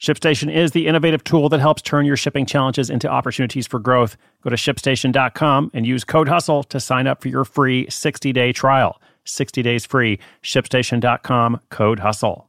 ShipStation is the innovative tool that helps turn your shipping challenges into opportunities for growth. Go to shipstation.com and use code HUSTLE to sign up for your free 60 day trial. 60 days free. ShipStation.com, code HUSTLE.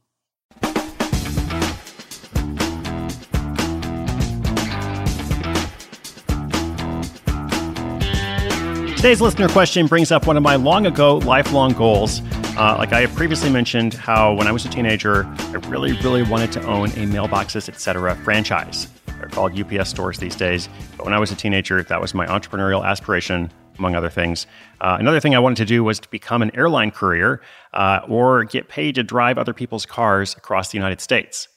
Today's listener question brings up one of my long ago lifelong goals uh, like I have previously mentioned, how when I was a teenager, I really, really wanted to own a mailboxes, etc. franchise. They're called UPS stores these days. But when I was a teenager, that was my entrepreneurial aspiration, among other things. Uh, another thing I wanted to do was to become an airline courier uh, or get paid to drive other people's cars across the United States.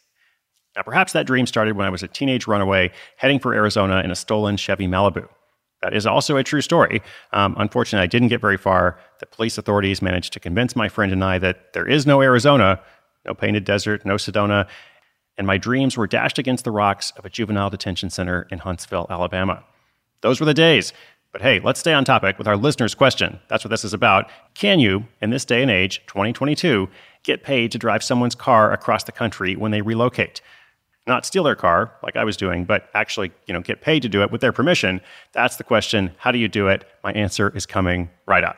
Now, perhaps that dream started when I was a teenage runaway heading for Arizona in a stolen Chevy Malibu. That is also a true story. Um, unfortunately, I didn't get very far. The police authorities managed to convince my friend and I that there is no Arizona, no painted desert, no Sedona, and my dreams were dashed against the rocks of a juvenile detention center in Huntsville, Alabama. Those were the days. But hey, let's stay on topic with our listener's question. That's what this is about. Can you, in this day and age, 2022, get paid to drive someone's car across the country when they relocate? Not steal their car like I was doing, but actually, you know, get paid to do it with their permission. That's the question. How do you do it? My answer is coming right up.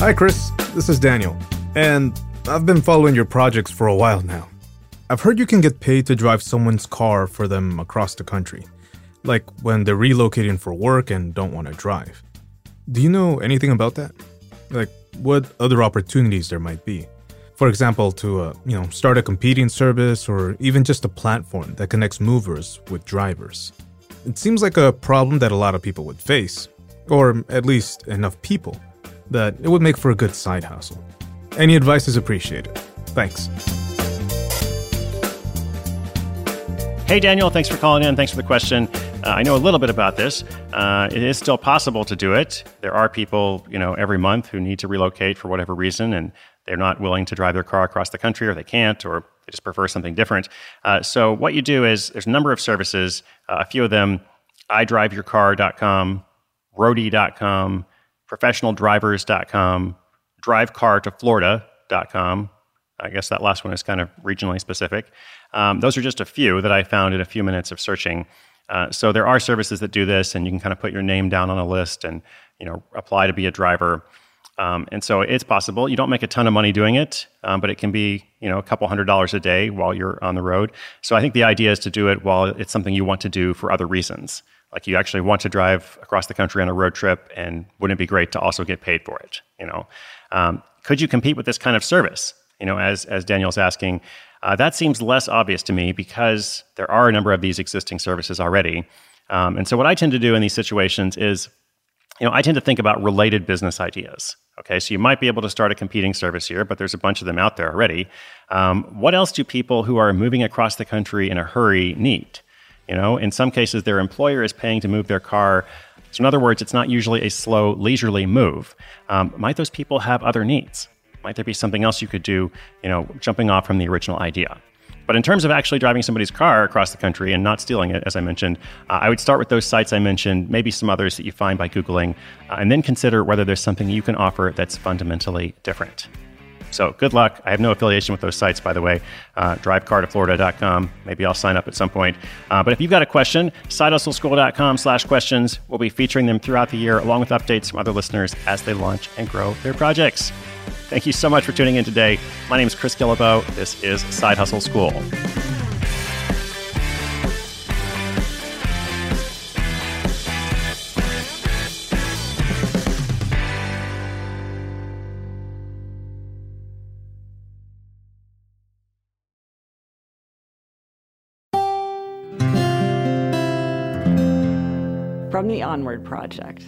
Hi, Chris. This is Daniel. And I've been following your projects for a while now. I've heard you can get paid to drive someone's car for them across the country, like when they're relocating for work and don't want to drive. Do you know anything about that? Like what other opportunities there might be. For example, to uh, you know start a competing service or even just a platform that connects movers with drivers. It seems like a problem that a lot of people would face, or at least enough people, that it would make for a good side hustle. Any advice is appreciated. Thanks. Hey, Daniel, thanks for calling in. Thanks for the question. Uh, I know a little bit about this. Uh, it is still possible to do it. There are people, you know, every month who need to relocate for whatever reason, and they're not willing to drive their car across the country, or they can't, or they just prefer something different. Uh, so what you do is there's a number of services. Uh, a few of them, iDriveYourCar.com, Roadie.com, ProfessionalDrivers.com, DriveCarToFlorida.com. I guess that last one is kind of regionally specific. Um, those are just a few that I found in a few minutes of searching. Uh, so there are services that do this, and you can kind of put your name down on a list and you know apply to be a driver. Um, and so it's possible. You don't make a ton of money doing it, um, but it can be you know a couple hundred dollars a day while you're on the road. So I think the idea is to do it while it's something you want to do for other reasons. Like you actually want to drive across the country on a road trip, and wouldn't it be great to also get paid for it? You know, um, could you compete with this kind of service? You know, as as Daniel's asking, uh, that seems less obvious to me because there are a number of these existing services already. Um, and so, what I tend to do in these situations is, you know, I tend to think about related business ideas. Okay, so you might be able to start a competing service here, but there's a bunch of them out there already. Um, what else do people who are moving across the country in a hurry need? You know, in some cases, their employer is paying to move their car. So, in other words, it's not usually a slow, leisurely move. Um, might those people have other needs? Might there be something else you could do, you know, jumping off from the original idea? But in terms of actually driving somebody's car across the country and not stealing it, as I mentioned, uh, I would start with those sites I mentioned, maybe some others that you find by Googling, uh, and then consider whether there's something you can offer that's fundamentally different. So good luck. I have no affiliation with those sites, by the way. Uh, drivecartoflorida.com. Maybe I'll sign up at some point. Uh, but if you've got a question, sidehustleschool.com slash questions. We'll be featuring them throughout the year, along with updates from other listeners as they launch and grow their projects. Thank you so much for tuning in today. My name is Chris Guillebeau. This is Side Hustle School. From the Onward Project.